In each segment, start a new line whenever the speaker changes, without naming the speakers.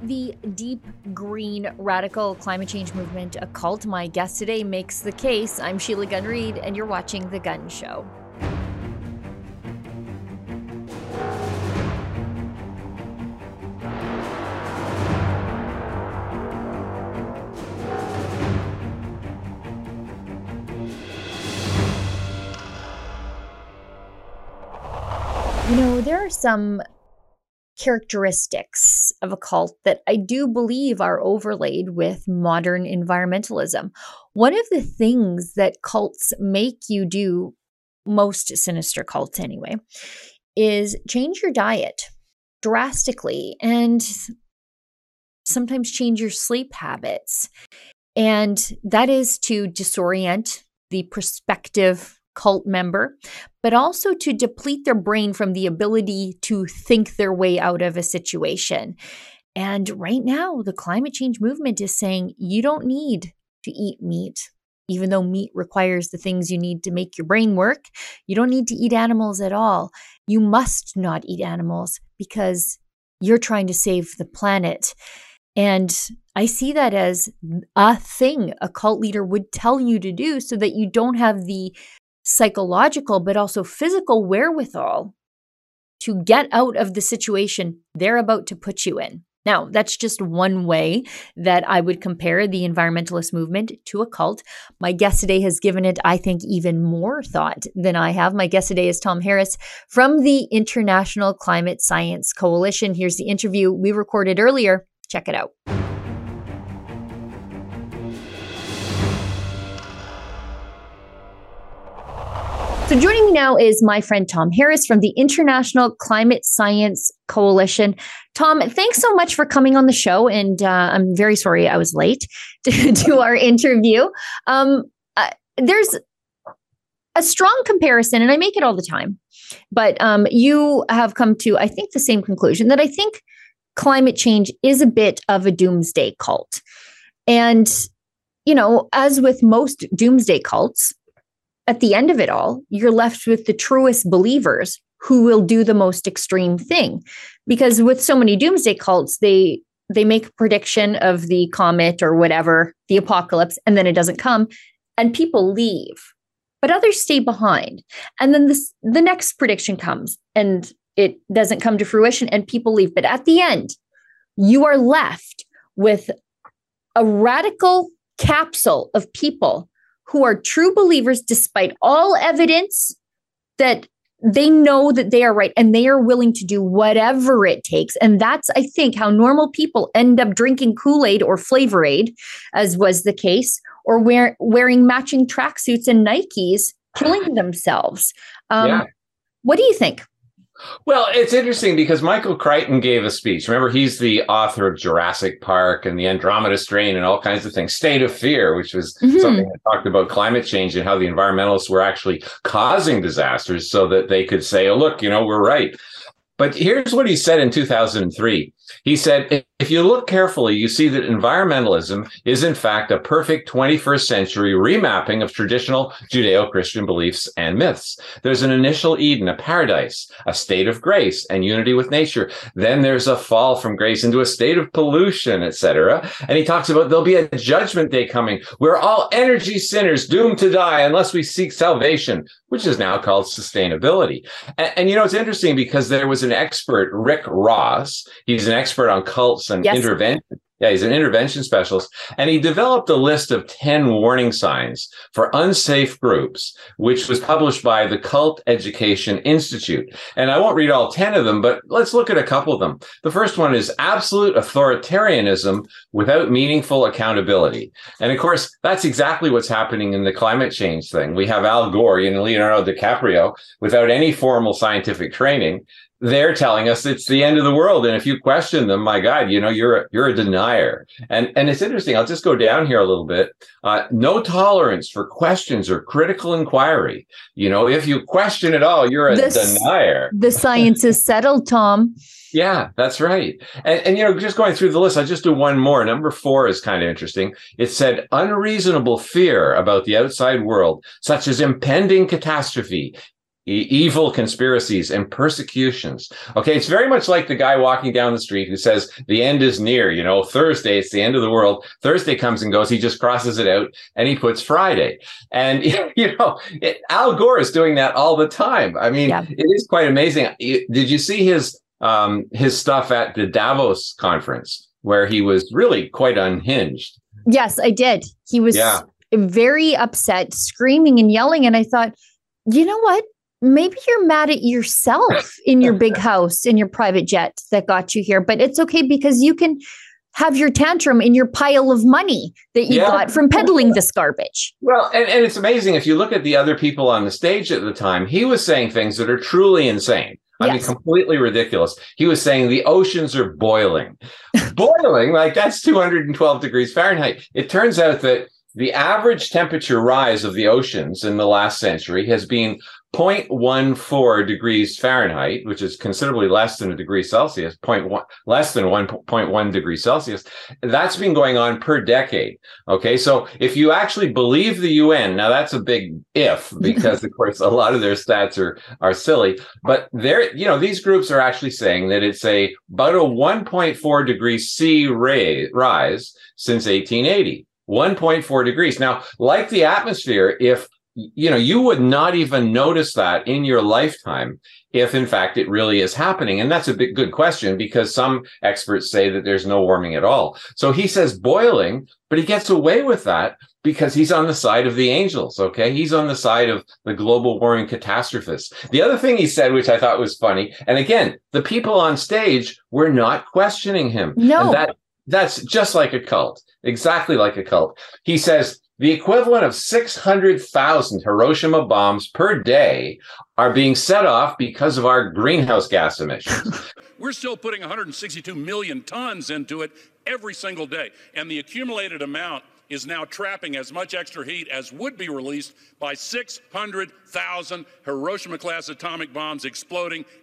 The deep green radical climate change movement a cult? My guest today makes the case. I'm Sheila Gunn Reid, and you're watching The Gun Show. You know, there are some characteristics of a cult that I do believe are overlaid with modern environmentalism. One of the things that cults make you do, most sinister cults anyway, is change your diet drastically and sometimes change your sleep habits. And that is to disorient the prospective cult member, but also to deplete their brain from the ability to think their way out of a situation. And right now, the climate change movement is saying you don't need to eat meat, even though meat requires the things you need to make your brain work. You don't need to eat animals at all. You must not eat animals because you're trying to save the planet. And I see that as a thing a cult leader would tell you to do so that you don't have the psychological, but also physical wherewithal to get out of the situation they're about to put you in. Now, that's just one way that I would compare the environmentalist movement to a cult. My guest today has given it, I think, even more thought than I have. My guest today is Tom Harris from the International Climate Science Coalition. Here's the interview we recorded earlier. Check it out. So, joining me now is my friend Tom Harris from the International Climate Science Coalition. Tom, thanks so much for coming on the show. And uh, I'm very sorry I was late to, to our interview. Um, uh, there's a strong comparison, and I make it all the time, but um, you have come to, I think, the same conclusion that I think climate change is a bit of a doomsday cult. And, you know, as with most doomsday cults, at the end of it all, you're left with the truest believers who will do the most extreme thing. Because with so many doomsday cults, they they make a prediction of the comet or whatever, the apocalypse, and then it doesn't come, and people leave. But others stay behind. And then this the next prediction comes and it doesn't come to fruition and people leave. But at the end, you are left with a radical capsule of people who are true believers despite all evidence that they know that they are right and they are willing to do whatever it takes. And that's, I think, how normal people end up drinking Kool Aid or Flavor Aid, as was the case, or wear, wearing matching tracksuits and Nikes, killing themselves. Um, yeah. What do you think?
Well, it's interesting because Michael Crichton gave a speech. Remember, he's the author of Jurassic Park and the Andromeda Strain and all kinds of things. State of Fear, which was mm-hmm. something that talked about climate change and how the environmentalists were actually causing disasters so that they could say, oh, look, you know, we're right. But here's what he said in 2003. He said, if you look carefully, you see that environmentalism is in fact a perfect 21st century remapping of traditional Judeo-Christian beliefs and myths. There's an initial Eden, a paradise, a state of grace and unity with nature. Then there's a fall from grace into a state of pollution, etc. And he talks about there'll be a judgment day coming where all energy sinners doomed to die unless we seek salvation, which is now called sustainability. And, and you know, it's interesting because there was an expert, Rick Ross. He's an expert on cults and yes. intervention. Yeah, he's an intervention specialist. And he developed a list of 10 warning signs for unsafe groups, which was published by the Cult Education Institute. And I won't read all 10 of them, but let's look at a couple of them. The first one is absolute authoritarianism without meaningful accountability. And of course, that's exactly what's happening in the climate change thing. We have Al Gore and Leonardo DiCaprio without any formal scientific training they're telling us it's the end of the world. And if you question them my god you know you're a, you're a denier. And and it's interesting. I'll just go down here a little bit. Uh, no tolerance for questions or critical inquiry. You know if you question at all you're a the, denier.
the science is settled tom.
Yeah that's right. And, and you know just going through the list i'll just do one more. Number four is kind of interesting. It said unreasonable fear about the outside world such as impending catastrophe e- evil conspiracies and persecutions. Okay, it's very much like the guy walking down the street who says the end is near. You know, Thursday it's the end of the world. Thursday comes and goes. He just crosses it out and he puts Friday. And you know, it, Al Gore is doing that all the time. I mean, yeah. it is quite amazing. Did you see his um, his stuff at the Davos conference where he was really quite unhinged?
Yes, I did. He was yeah. very upset, screaming and yelling, and I thought, you know what? Maybe you're mad at yourself in your big house in your private jet that got you here but it's okay because you can have your tantrum in your pile of money that you yeah. got from peddling this garbage
well and, and it's amazing if you look at the other people on the stage at the time he was saying things that are truly insane I yes. mean, completely ridiculous. He was saying the oceans are boiling. boiling, like that's 212 degrees Fahrenheit. It turns out that the average temperature rise of the oceans in the last century has been 0.14 degrees Fahrenheit, which is considerably less than a degree Celsius, 0.1, less than 1.1 degrees Celsius. That's been going on per decade. Okay. So if you actually believe the UN, now that's a big if, because of course a lot of their stats are, are silly, but they're, you know, these groups are actually saying that it's a about a 1.4 degree C ray, rise since 1880. 1.4 degrees. Now, like the atmosphere, if you know, you would not even notice that in your lifetime if in fact it really is happening. And that's a big good question because some experts say that there's no warming at all. So he says boiling, but he gets away with that because he's on the side of the angels. Okay. He's on the side of the global warming catastrophists. The other thing he said, which I thought was funny, and again, the people on stage were not questioning him.
No.
And that that's just like a cult, exactly like a cult. He says, the equivalent of 600,000 Hiroshima bombs per day are being set off because of our greenhouse gas emissions.
We're still putting 162 million tons into it every single day. And the accumulated amount is now trapping as much extra heat as would be released by 600,000 Hiroshima class atomic bombs exploding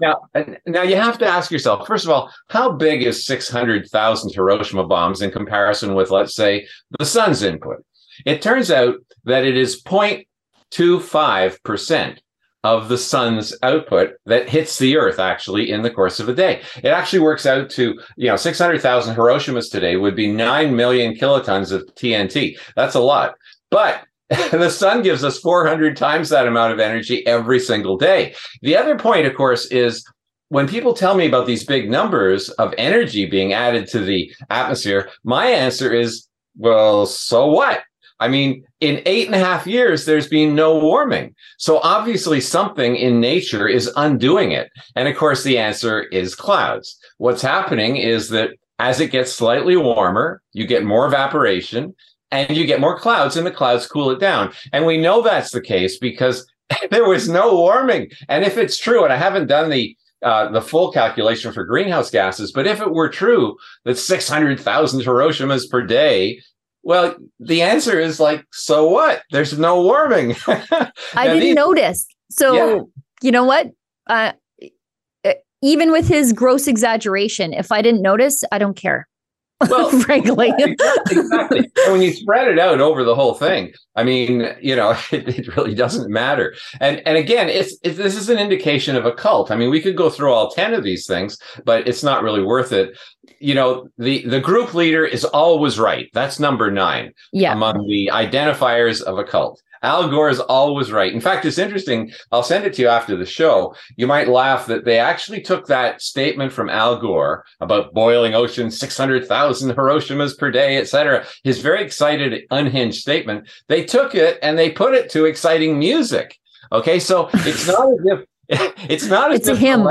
Now, now you have to ask yourself, first of all, how big is 600,000 Hiroshima bombs in comparison with, let's say, the sun's input? It turns out that it is 0.25% of the sun's output that hits the earth actually in the course of a day. It actually works out to, you know, 600,000 Hiroshimas today would be 9 million kilotons of TNT. That's a lot. But the sun gives us 400 times that amount of energy every single day. The other point, of course, is when people tell me about these big numbers of energy being added to the atmosphere, my answer is, well, so what? I mean, in eight and a half years, there's been no warming. So obviously, something in nature is undoing it. And of course, the answer is clouds. What's happening is that as it gets slightly warmer, you get more evaporation and you get more clouds and the clouds cool it down. And we know that's the case because there was no warming. And if it's true, and I haven't done the uh, the full calculation for greenhouse gases, but if it were true that 600,000 Hiroshimas per day, well, the answer is like, so what? There's no warming.
I didn't these, notice. So, yeah. you know what? Uh, even with his gross exaggeration, if I didn't notice, I don't care. Well, frankly,
exactly, exactly. And when you spread it out over the whole thing, I mean, you know, it, it really doesn't matter. And and again, it's, it's this is an indication of a cult. I mean, we could go through all ten of these things, but it's not really worth it. You know, the the group leader is always right. That's number nine
yeah.
among the identifiers of a cult. Al Gore is always right. In fact, it's interesting. I'll send it to you after the show. You might laugh that they actually took that statement from Al Gore about boiling oceans, 600,000 Hiroshimas per day, etc. His very excited, unhinged statement. They took it and they put it to exciting music. Okay. So it's not as if, it's not as
it's
if
him.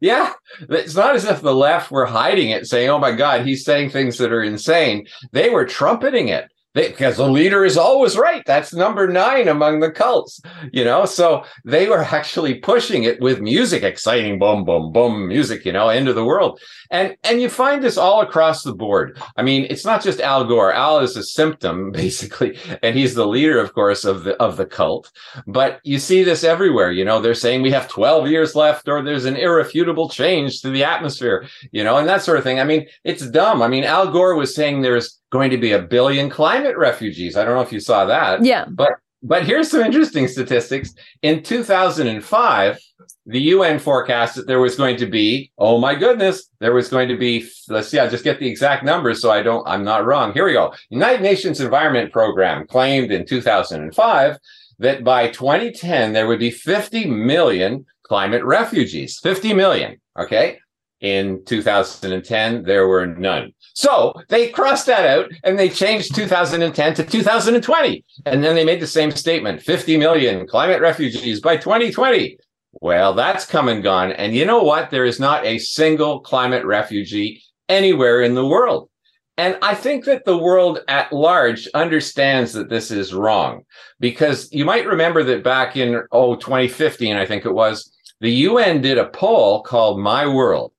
Yeah, it's not as if the left were hiding it, saying, "Oh my God, he's saying things that are insane." They were trumpeting it because the leader is always right. That's number nine among the cults, you know. So they were actually pushing it with music, exciting boom, boom, boom music, you know, end of the world. And and you find this all across the board. I mean, it's not just Al Gore. Al is a symptom, basically, and he's the leader, of course, of the of the cult. But you see this everywhere. You know, they're saying we have 12 years left, or there's an irrefutable change to the atmosphere, you know, and that sort of thing. I mean, it's dumb. I mean, Al Gore was saying there's going to be a billion climate refugees. I don't know if you saw that.
Yeah.
But but here's some interesting statistics. In 2005, the UN forecast that there was going to be, oh my goodness, there was going to be, let's see, I'll just get the exact numbers so I don't, I'm not wrong. Here we go. United Nations Environment Program claimed in 2005 that by 2010, there would be 50 million climate refugees. 50 million. Okay. In 2010, there were none. So they crossed that out and they changed 2010 to 2020. And then they made the same statement 50 million climate refugees by 2020. Well, that's come and gone. And you know what? There is not a single climate refugee anywhere in the world. And I think that the world at large understands that this is wrong because you might remember that back in, oh, 2015, I think it was, the UN did a poll called My World.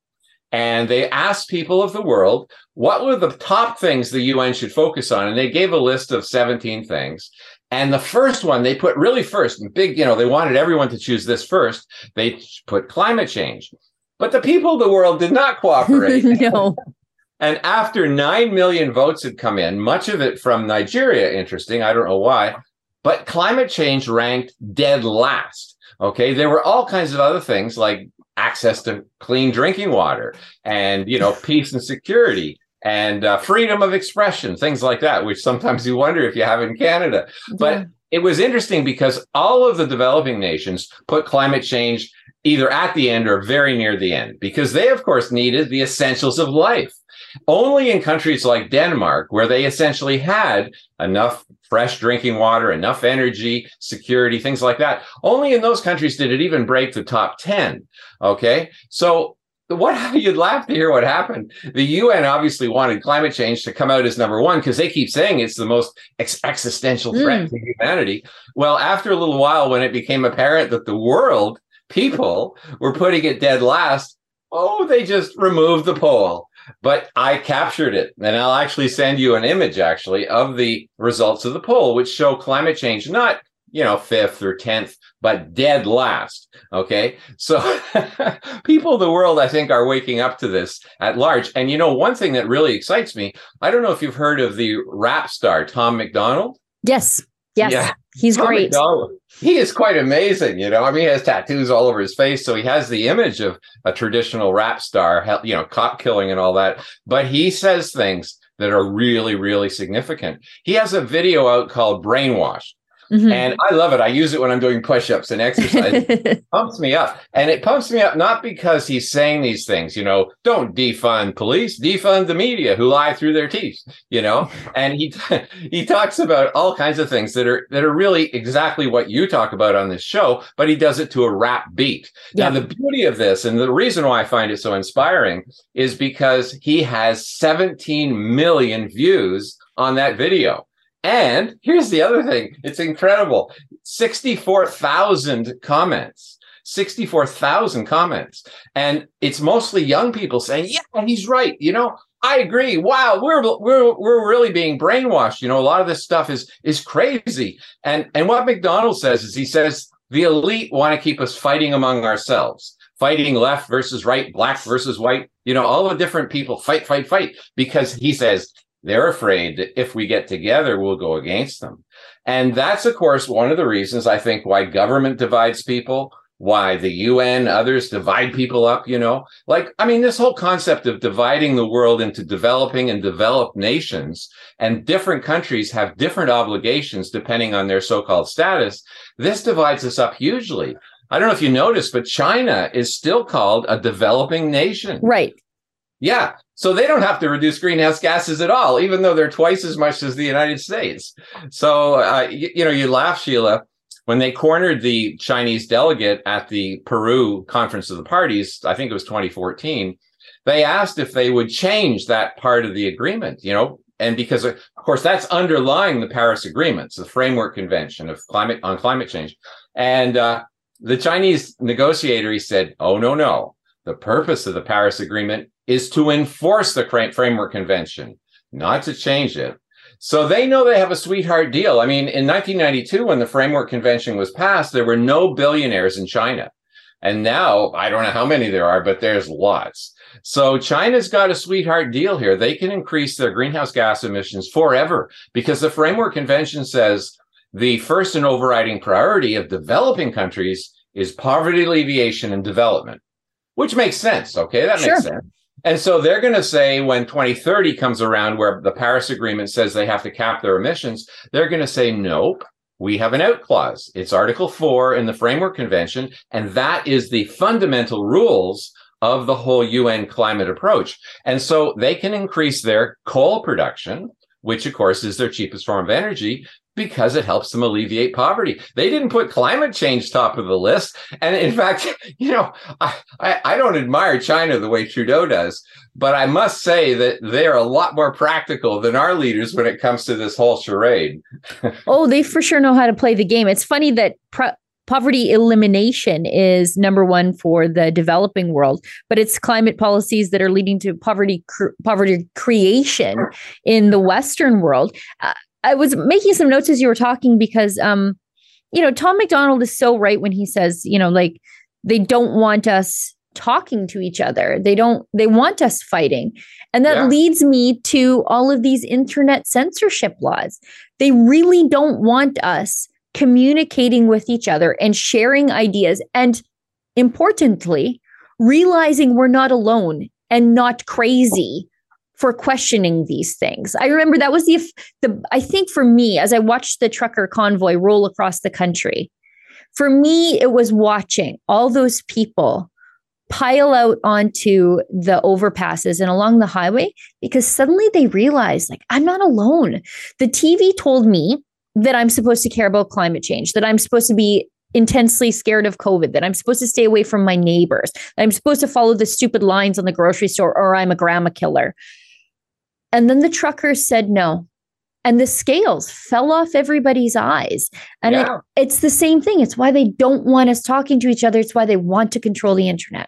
And they asked people of the world what were the top things the UN should focus on. And they gave a list of 17 things. And the first one they put really first, big, you know, they wanted everyone to choose this first. They put climate change. But the people of the world did not cooperate.
no.
And after 9 million votes had come in, much of it from Nigeria, interesting, I don't know why, but climate change ranked dead last. Okay. There were all kinds of other things like access to clean drinking water and, you know, peace and security and uh, freedom of expression, things like that, which sometimes you wonder if you have in Canada. But yeah. it was interesting because all of the developing nations put climate change either at the end or very near the end because they, of course, needed the essentials of life. Only in countries like Denmark, where they essentially had enough fresh drinking water, enough energy, security, things like that, only in those countries did it even break the top 10. Okay. So what you'd laugh to hear what happened. The UN obviously wanted climate change to come out as number one because they keep saying it's the most ex- existential threat mm. to humanity. Well, after a little while, when it became apparent that the world people were putting it dead last, oh, they just removed the poll. But I captured it, and I'll actually send you an image actually of the results of the poll, which show climate change not you know, fifth or 10th, but dead last. Okay. So people of the world, I think, are waking up to this at large. And, you know, one thing that really excites me, I don't know if you've heard of the rap star, Tom MacDonald.
Yes. Yes. Yeah. He's Tom great.
MacDonald, he is quite amazing. You know, I mean, he has tattoos all over his face. So he has the image of a traditional rap star, you know, cop killing and all that. But he says things that are really, really significant. He has a video out called Brainwashed Mm-hmm. And I love it. I use it when I'm doing push-ups and exercise. it pumps me up. And it pumps me up not because he's saying these things, you know, don't defund police, defund the media who lie through their teeth, you know. And he he talks about all kinds of things that are that are really exactly what you talk about on this show, but he does it to a rap beat. Yeah. Now the beauty of this and the reason why I find it so inspiring is because he has 17 million views on that video. And here's the other thing it's incredible 64,000 comments. 64,000 comments. And it's mostly young people saying, yeah, he's right. You know, I agree. Wow, we're we're we're really being brainwashed. You know, a lot of this stuff is is crazy. And and what MacDonald says is he says the elite want to keep us fighting among ourselves, fighting left versus right, black versus white. You know, all the different people fight, fight, fight, because he says they're afraid that if we get together, we'll go against them. And that's, of course, one of the reasons I think why government divides people, why the UN, others divide people up, you know? Like, I mean, this whole concept of dividing the world into developing and developed nations, and different countries have different obligations depending on their so called status. This divides us up hugely. I don't know if you noticed, but China is still called a developing nation.
Right.
Yeah. So they don't have to reduce greenhouse gases at all, even though they're twice as much as the United States. So, uh, you, you know, you laugh, Sheila, when they cornered the Chinese delegate at the Peru Conference of the Parties, I think it was 2014, they asked if they would change that part of the agreement. You know, and because of course that's underlying the Paris agreements, the framework convention of climate on climate change. And uh, the Chinese negotiator he said, "Oh no, no. The purpose of the Paris agreement is to enforce the framework convention, not to change it." So they know they have a sweetheart deal. I mean, in 1992, when the framework convention was passed, there were no billionaires in China. And now I don't know how many there are, but there's lots. So China's got a sweetheart deal here. They can increase their greenhouse gas emissions forever because the framework convention says the first and overriding priority of developing countries is poverty alleviation and development, which makes sense. Okay, that sure. makes sense. And so they're going to say when 2030 comes around, where the Paris Agreement says they have to cap their emissions, they're going to say, nope, we have an out clause. It's Article 4 in the Framework Convention, and that is the fundamental rules of the whole UN climate approach. And so they can increase their coal production, which of course is their cheapest form of energy, because it helps them alleviate poverty. They didn't put climate change top of the list. And in fact, you know, I, I, I, don't admire China the way Trudeau does, but I must say that they're a lot more practical than our leaders when it comes to this whole charade.
oh, they for sure know how to play the game. It's funny that poverty elimination is number one for the developing world, but it's climate policies that are leading to poverty cr- poverty creation in the Western world. Uh, I was making some notes as you were talking because, um, you know, Tom MacDonald is so right when he says, you know, like they don't want us talking to each other. They don't, they want us fighting. And that yeah. leads me to all of these internet censorship laws. They really don't want us communicating with each other and sharing ideas. And importantly, realizing we're not alone and not crazy for questioning these things. I remember that was the the I think for me as I watched the trucker convoy roll across the country. For me it was watching all those people pile out onto the overpasses and along the highway because suddenly they realized like I'm not alone. The TV told me that I'm supposed to care about climate change, that I'm supposed to be intensely scared of COVID, that I'm supposed to stay away from my neighbors, that I'm supposed to follow the stupid lines on the grocery store or I'm a grandma killer. And then the truckers said no. And the scales fell off everybody's eyes. And yeah. it, it's the same thing. It's why they don't want us talking to each other. It's why they want to control the internet.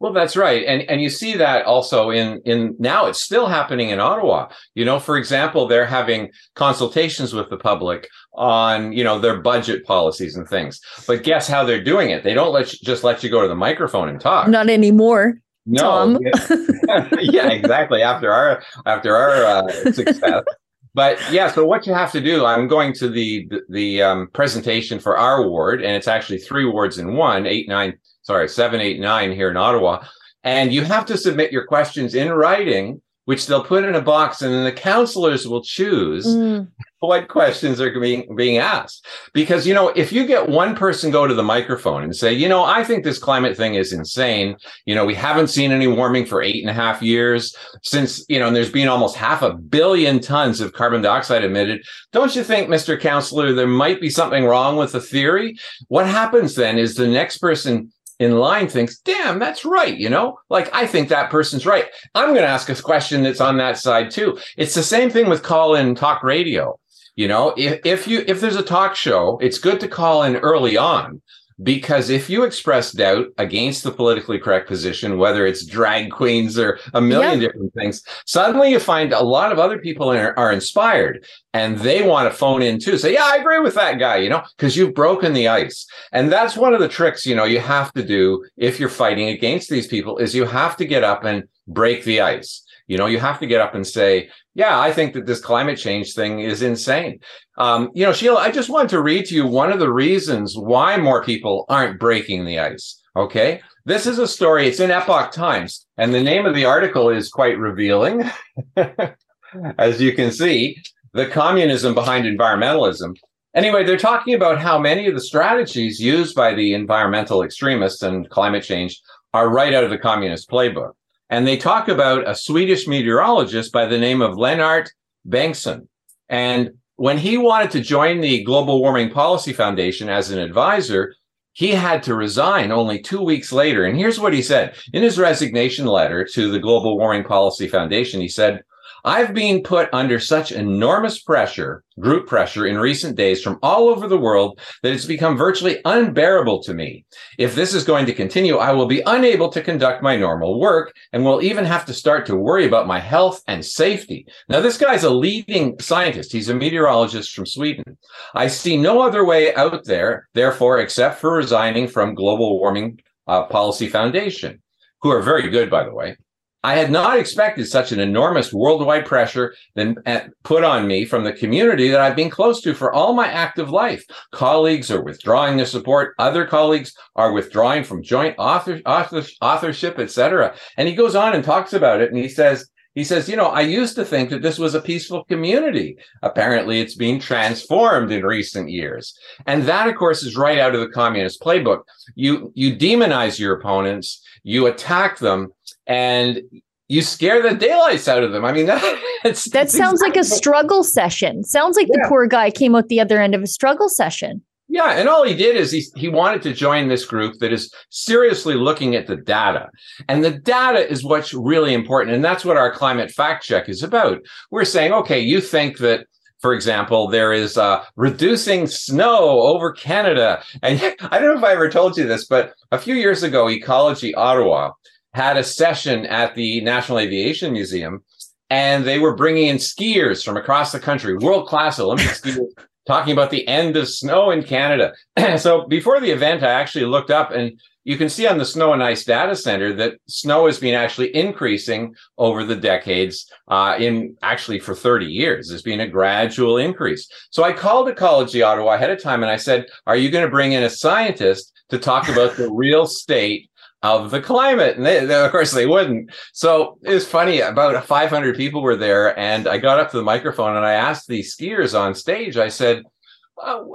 Well, that's right, and and you see that also in in now it's still happening in Ottawa. You know, for example, they're having consultations with the public on you know their budget policies and things. But guess how they're doing it? They don't let you, just let you go to the microphone and talk.
Not anymore.
No. Yeah. yeah, exactly. After our after our uh, success. But yeah, so what you have to do, I'm going to the the, the um, presentation for our ward, and it's actually three wards in one, eight, nine, sorry, seven, eight, nine here in Ottawa. And you have to submit your questions in writing, which they'll put in a box, and then the councilors will choose mm. what questions are being being asked. Because you know if you get one person go to the microphone and say you know i think this climate thing is insane. You know we haven't seen any warming for eight and a half years since you know and there's been almost half a billion tons of carbon dioxide emitted. Don't you think mr councilor there might be something wrong with the theory? What happens then is the next person in line thinks, damn, that's right. You know, like I think that person's right. I'm going to ask a question that's on that side too. It's the same thing with call in talk radio. You know, if, if you if there's a talk show, it's good to call in early on because if you express doubt against the politically correct position, whether it's drag queens or a million yeah. different things, suddenly you find a lot of other people are, are inspired and they want to phone in too. Say, yeah, I agree with that guy, you know, because you've broken the ice. And that's one of the tricks, you know, you have to do if you're fighting against these people is you have to get up and break the ice. You know, you have to get up and say, yeah, I think that this climate change thing is insane. Um, you know, Sheila, I just wanted to read to you one of the reasons why more people aren't breaking the ice. Okay. This is a story, it's in Epoch Times, and the name of the article is quite revealing. As you can see, the communism behind environmentalism. Anyway, they're talking about how many of the strategies used by the environmental extremists and climate change are right out of the communist playbook. And they talk about a Swedish meteorologist by the name of Lennart Bengtsson. And when he wanted to join the Global Warming Policy Foundation as an advisor, he had to resign only two weeks later. And here's what he said in his resignation letter to the Global Warming Policy Foundation he said, I've been put under such enormous pressure, group pressure in recent days from all over the world that it's become virtually unbearable to me. If this is going to continue, I will be unable to conduct my normal work and will even have to start to worry about my health and safety. Now, this guy's a leading scientist. He's a meteorologist from Sweden. I see no other way out there, therefore, except for resigning from Global Warming uh, Policy Foundation, who are very good, by the way. I had not expected such an enormous worldwide pressure then uh, put on me from the community that I've been close to for all my active life. Colleagues are withdrawing their support. Other colleagues are withdrawing from joint author, author authorship, etc. And he goes on and talks about it. And he says, he says, you know, I used to think that this was a peaceful community. Apparently, it's being transformed in recent years. And that, of course, is right out of the communist playbook. You you demonize your opponents, you attack them, and you scare the daylights out of them. I mean, that,
that sounds exactly like a struggle session. Sounds like yeah. the poor guy came out the other end of a struggle session.
Yeah, and all he did is he he wanted to join this group that is seriously looking at the data. And the data is what's really important and that's what our climate fact check is about. We're saying, okay, you think that for example, there is uh, reducing snow over Canada. And I don't know if I ever told you this, but a few years ago, Ecology Ottawa had a session at the National Aviation Museum, and they were bringing in skiers from across the country, world class Olympic skiers, talking about the end of snow in Canada. so before the event, I actually looked up and you can see on the Snow and Ice Data Center that snow has been actually increasing over the decades. Uh, in actually for 30 years, there's been a gradual increase. So I called Ecology Ottawa ahead of time and I said, "Are you going to bring in a scientist to talk about the real state of the climate. And they, they, of course, they wouldn't. So it was funny. About 500 people were there. And I got up to the microphone and I asked the skiers on stage, I said,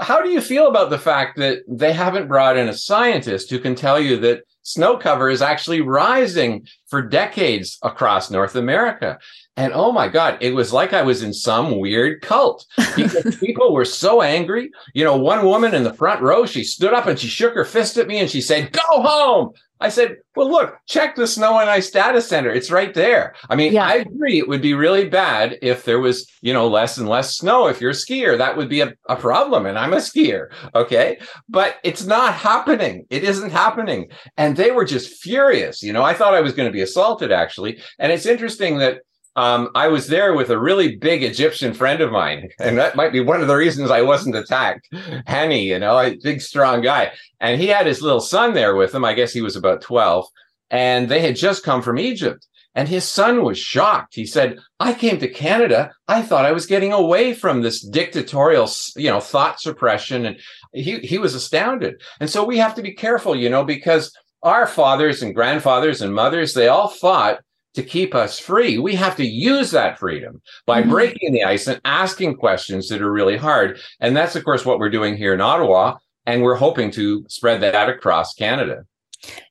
How do you feel about the fact that they haven't brought in a scientist who can tell you that snow cover is actually rising for decades across North America? And oh my God, it was like I was in some weird cult because people were so angry. You know, one woman in the front row, she stood up and she shook her fist at me and she said, Go home. I said, well, look, check the snow and ice data center. It's right there. I mean, yeah. I agree. It would be really bad if there was, you know, less and less snow. If you're a skier, that would be a, a problem. And I'm a skier. Okay. But it's not happening. It isn't happening. And they were just furious. You know, I thought I was going to be assaulted actually. And it's interesting that um, I was there with a really big Egyptian friend of mine, and that might be one of the reasons I wasn't attacked. Henny, you know, a big, strong guy, and he had his little son there with him. I guess he was about twelve, and they had just come from Egypt. And his son was shocked. He said, "I came to Canada. I thought I was getting away from this dictatorial, you know, thought suppression." And he he was astounded. And so we have to be careful, you know, because our fathers and grandfathers and mothers, they all fought to keep us free. We have to use that freedom by mm-hmm. breaking the ice and asking questions that are really hard. And that's, of course, what we're doing here in Ottawa. And we're hoping to spread that across Canada.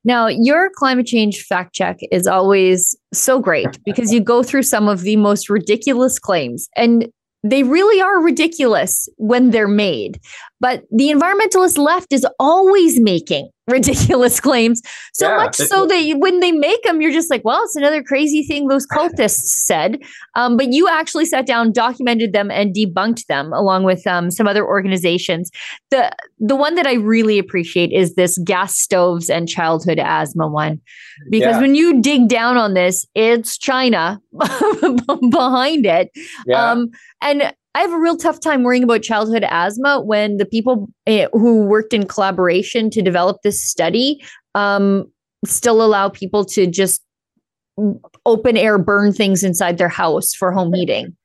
Now, your climate change fact check is always so great because you go through some of the most ridiculous claims. And they really are ridiculous when they're made. But the environmentalist left is always making ridiculous claims. So yeah, much so that when they make them, you're just like, well, it's another crazy thing those cultists said. Um, but you actually sat down, documented them, and debunked them along with um, some other organizations. The the one that I really appreciate is this gas stoves and childhood asthma one, because yeah. when you dig down on this, it's China behind it. Yeah. Um, and I have a real tough time worrying about childhood asthma when the people eh, who worked in collaboration to develop this study um, still allow people to just open air burn things inside their house for home heating.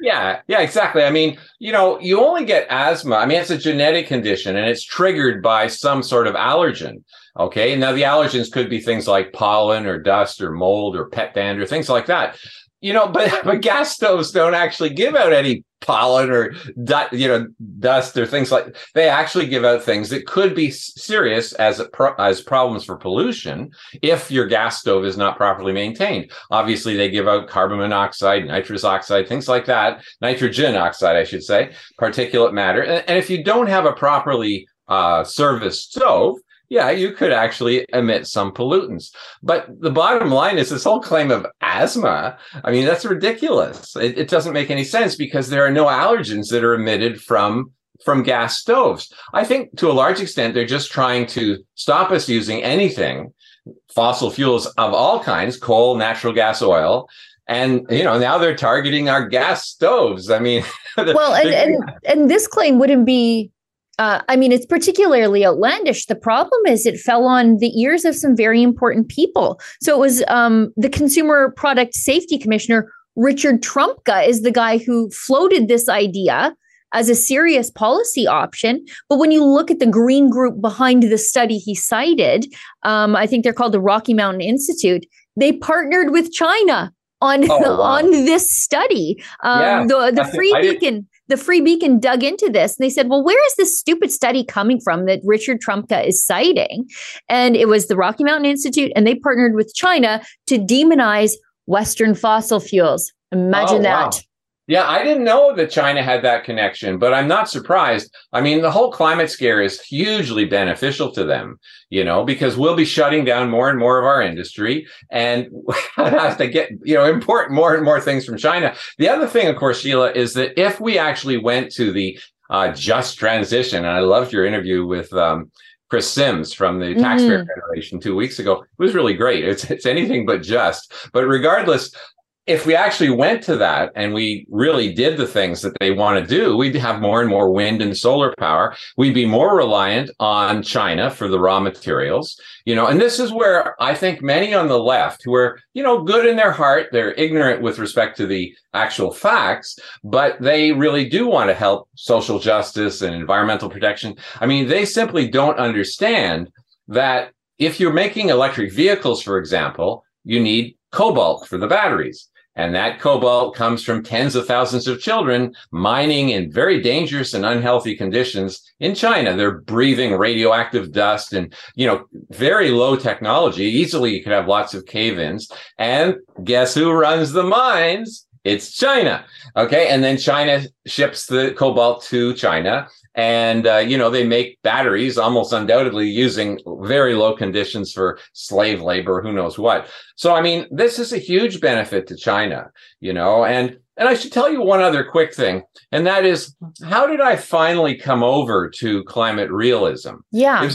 Yeah, yeah, exactly. I mean, you know, you only get asthma. I mean, it's a genetic condition and it's triggered by some sort of allergen. Okay. Now, the allergens could be things like pollen or dust or mold or pet dander, things like that you know, but but gas stoves don't actually give out any pollen or you know dust or things like. They actually give out things that could be serious as pro, as problems for pollution if your gas stove is not properly maintained. Obviously, they give out carbon monoxide, nitrous oxide, things like that, nitrogen oxide, I should say, particulate matter, and, and if you don't have a properly uh, serviced stove, yeah, you could actually emit some pollutants. But the bottom line is this whole claim of asthma. I mean, that's ridiculous. It, it doesn't make any sense because there are no allergens that are emitted from from gas stoves. I think to a large extent, they're just trying to stop us using anything, fossil fuels of all kinds, coal, natural gas, oil. And you know now they're targeting our gas stoves. I mean,
well, and, and and this claim wouldn't be uh, I mean, it's particularly outlandish. The problem is it fell on the ears of some very important people. So it was um, the Consumer Product Safety Commissioner, Richard Trumka, is the guy who floated this idea as a serious policy option. But when you look at the green group behind the study he cited, um, I think they're called the Rocky Mountain Institute, they partnered with China on oh, wow. on this study. Um, yeah, the the Free Beacon the Free Beacon dug into this and they said, well, where is this stupid study coming from that Richard Trumka is citing? And it was the Rocky Mountain Institute, and they partnered with China to demonize Western fossil fuels. Imagine oh, that. Wow.
Yeah, I didn't know that China had that connection, but I'm not surprised. I mean, the whole climate scare is hugely beneficial to them, you know, because we'll be shutting down more and more of our industry and have to get, you know, import more and more things from China. The other thing, of course, Sheila, is that if we actually went to the uh, just transition, and I loved your interview with um, Chris Sims from the Taxpayer mm. Generation two weeks ago. It was really great. It's it's anything but just. But regardless, if we actually went to that and we really did the things that they want to do, we'd have more and more wind and solar power. We'd be more reliant on China for the raw materials, you know, and this is where I think many on the left who are, you know, good in their heart, they're ignorant with respect to the actual facts, but they really do want to help social justice and environmental protection. I mean, they simply don't understand that if you're making electric vehicles, for example, you need cobalt for the batteries. And that cobalt comes from tens of thousands of children mining in very dangerous and unhealthy conditions in China. They're breathing radioactive dust and, you know, very low technology. Easily you could have lots of cave-ins. And guess who runs the mines? It's China. Okay. And then China ships the cobalt to China and uh, you know they make batteries almost undoubtedly using very low conditions for slave labor who knows what so i mean this is a huge benefit to china you know and and i should tell you one other quick thing and that is how did i finally come over to climate realism
yeah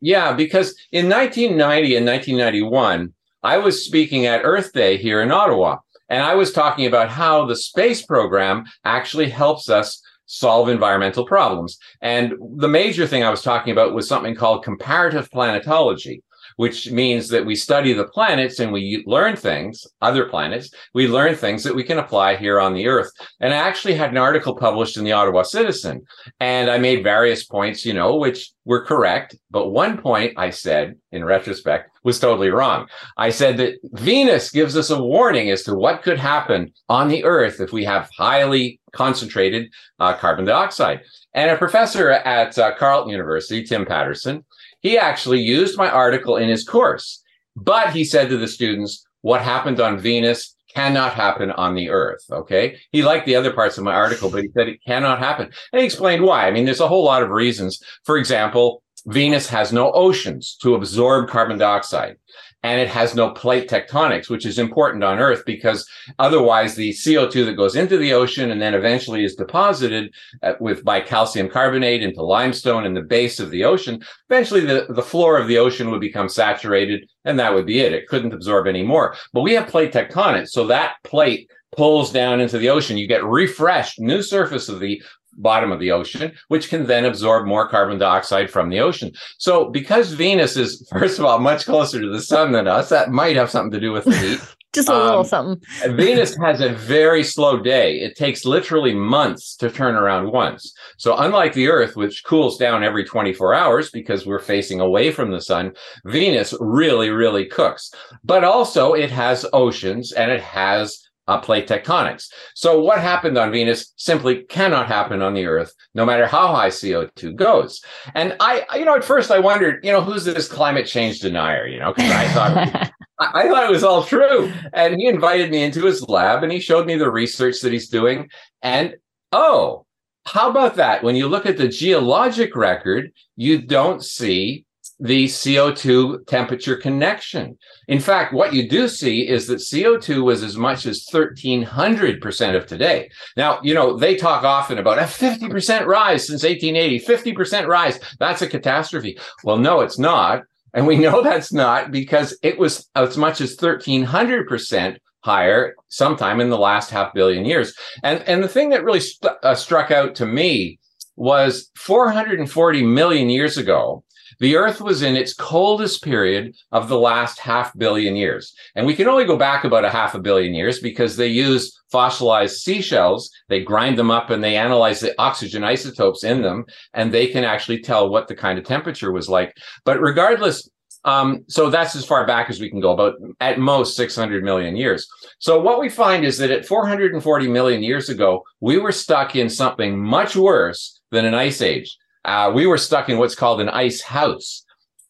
yeah because in 1990 and 1991 i was speaking at earth day here in ottawa and i was talking about how the space program actually helps us solve environmental problems. And the major thing I was talking about was something called comparative planetology, which means that we study the planets and we learn things, other planets, we learn things that we can apply here on the Earth. And I actually had an article published in the Ottawa Citizen, and I made various points, you know, which were correct. But one point I said in retrospect was totally wrong. I said that Venus gives us a warning as to what could happen on the Earth if we have highly concentrated uh, carbon dioxide. And a professor at uh, Carleton University, Tim Patterson, he actually used my article in his course, but he said to the students, what happened on Venus cannot happen on the earth. Okay. He liked the other parts of my article, but he said it cannot happen. And he explained why. I mean, there's a whole lot of reasons. For example, Venus has no oceans to absorb carbon dioxide and it has no plate tectonics, which is important on Earth because otherwise the CO2 that goes into the ocean and then eventually is deposited uh, with by calcium carbonate into limestone in the base of the ocean, eventually the, the floor of the ocean would become saturated and that would be it. It couldn't absorb any more. But we have plate tectonics. So that plate pulls down into the ocean. You get refreshed new surface of the bottom of the ocean, which can then absorb more carbon dioxide from the ocean. So because Venus is, first of all, much closer to the sun than us, that might have something to do with the heat.
Just a um, little something.
Venus has a very slow day. It takes literally months to turn around once. So unlike the Earth, which cools down every 24 hours because we're facing away from the sun, Venus really, really cooks. But also it has oceans and it has uh, plate tectonics. So what happened on Venus simply cannot happen on the Earth, no matter how high CO2 goes. And I, you know, at first I wondered, you know, who's this climate change denier? You know, because I thought. I thought it was all true. And he invited me into his lab and he showed me the research that he's doing. And oh, how about that? When you look at the geologic record, you don't see the CO2 temperature connection. In fact, what you do see is that CO2 was as much as 1300% of today. Now, you know, they talk often about a 50% rise since 1880, 50% rise. That's a catastrophe. Well, no, it's not. And we know that's not because it was as much as 1300% higher sometime in the last half billion years. And, and the thing that really st- uh, struck out to me was 440 million years ago, the Earth was in its coldest period of the last half billion years. And we can only go back about a half a billion years because they use fossilized seashells. They grind them up and they analyze the oxygen isotopes in them, and they can actually tell what the kind of temperature was like. But regardless, um, so that's as far back as we can go, about at most 600 million years. So what we find is that at 440 million years ago, we were stuck in something much worse than an ice age uh, we were stuck in what's called an ice house.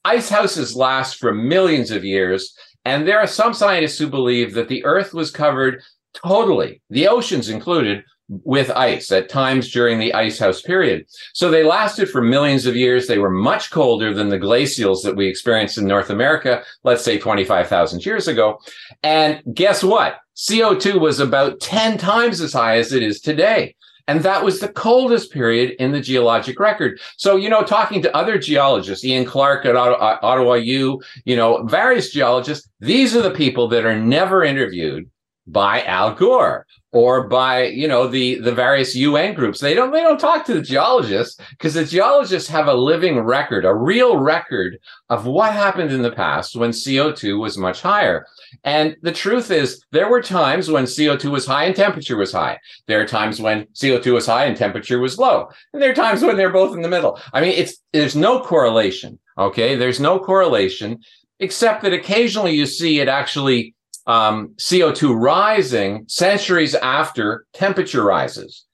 Ice houses last for millions of years. And there are some scientists who believe that the Earth was covered totally, the oceans included, with ice at times during the ice house period. So they lasted for millions of years. They were much colder than the glacials that we experienced in North America, let's say 25,000 years ago. And guess what? CO2 was about 10 times as high as it is today. And that was the coldest period in the geologic record. So, you know, talking to other geologists, Ian Clark at Ottawa U, you know, various geologists, these are the people that are never interviewed by Al Gore or by you know the the various UN groups. They don't they don't talk to the geologists because the geologists have a living record, a real record of what happened in the past when CO2 was much higher. And the truth is there were times when CO2 was high and temperature was high. There are times when CO2 was high and temperature was low. And there are times when they're both in the middle. I mean it's there's no correlation, okay? There's no correlation except that occasionally you see it actually um, CO2 rising centuries after temperature rises.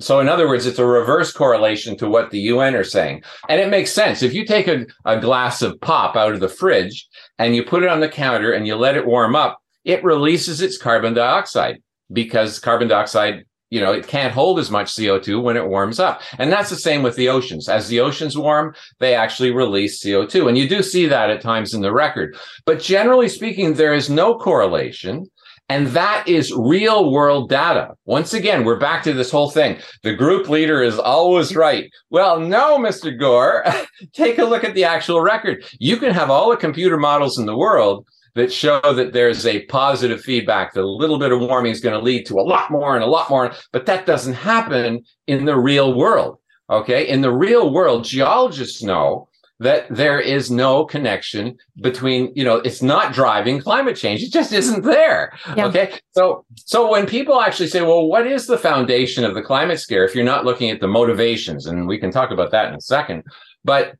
So, in other words, it's a reverse correlation to what the UN are saying. And it makes sense. If you take a, a glass of pop out of the fridge and you put it on the counter and you let it warm up, it releases its carbon dioxide because carbon dioxide you know, it can't hold as much CO2 when it warms up. And that's the same with the oceans. As the oceans warm, they actually release CO2. And you do see that at times in the record. But generally speaking, there is no correlation. And that is real world data. Once again, we're back to this whole thing. The group leader is always right. Well, no, Mr. Gore, take a look at the actual record. You can have all the computer models in the world, that show that there's a positive feedback that a little bit of warming is going to lead to a lot more and a lot more but that doesn't happen in the real world okay? In the real world geologists know that there is no connection between you know it's not driving climate change it just isn't there yeah. okay? So so when people actually say well what is the foundation of the climate scare? If you're not looking at the motivations and we can talk about that in a second but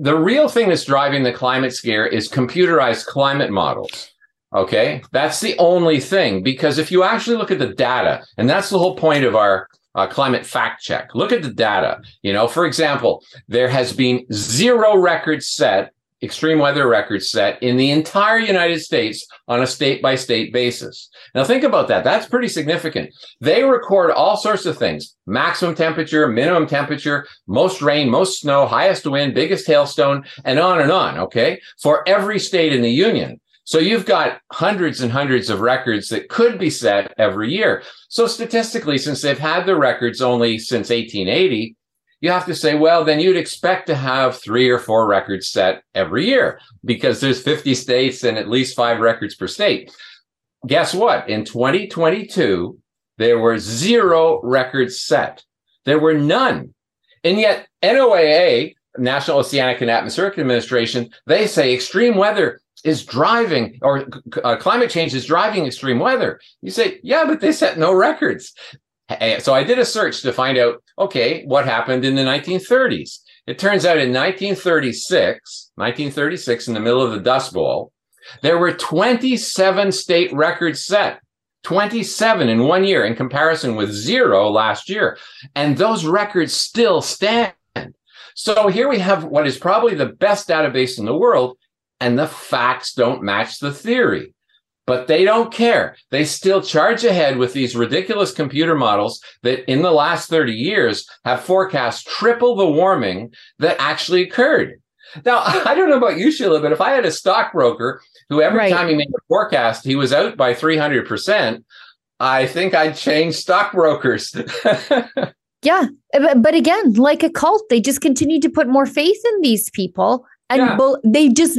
the real thing that's driving the climate scare is computerized climate models. Okay. That's the only thing because if you actually look at the data, and that's the whole point of our uh, climate fact check, look at the data. You know, for example, there has been zero records set extreme weather records set in the entire United States on a state by state basis. Now, think about that. That's pretty significant. They record all sorts of things maximum temperature, minimum temperature, most rain, most snow, highest wind, biggest hailstone, and on and on. Okay. For every state in the union. So you've got hundreds and hundreds of records that could be set every year. So statistically, since they've had the records only since 1880, you have to say, well, then you'd expect to have three or four records set every year because there's 50 states and at least five records per state. Guess what? In 2022, there were zero records set. There were none. And yet, NOAA, National Oceanic and Atmospheric Administration, they say extreme weather is driving or uh, climate change is driving extreme weather. You say, yeah, but they set no records. So I did a search to find out, okay, what happened in the 1930s? It turns out in 1936, 1936, in the middle of the Dust Bowl, there were 27 state records set. 27 in one year in comparison with zero last year. And those records still stand. So here we have what is probably the best database in the world, and the facts don't match the theory but they don't care. They still charge ahead with these ridiculous computer models that in the last 30 years have forecast triple the warming that actually occurred. Now, I don't know about you, Sheila, but if I had a stockbroker who every
Right.
time he made a forecast, he was out by 300%, I think I'd change stockbrokers.
Yeah. But, again, like a cult, they just continue to put more faith in these people. And
Yeah.
bel- they just,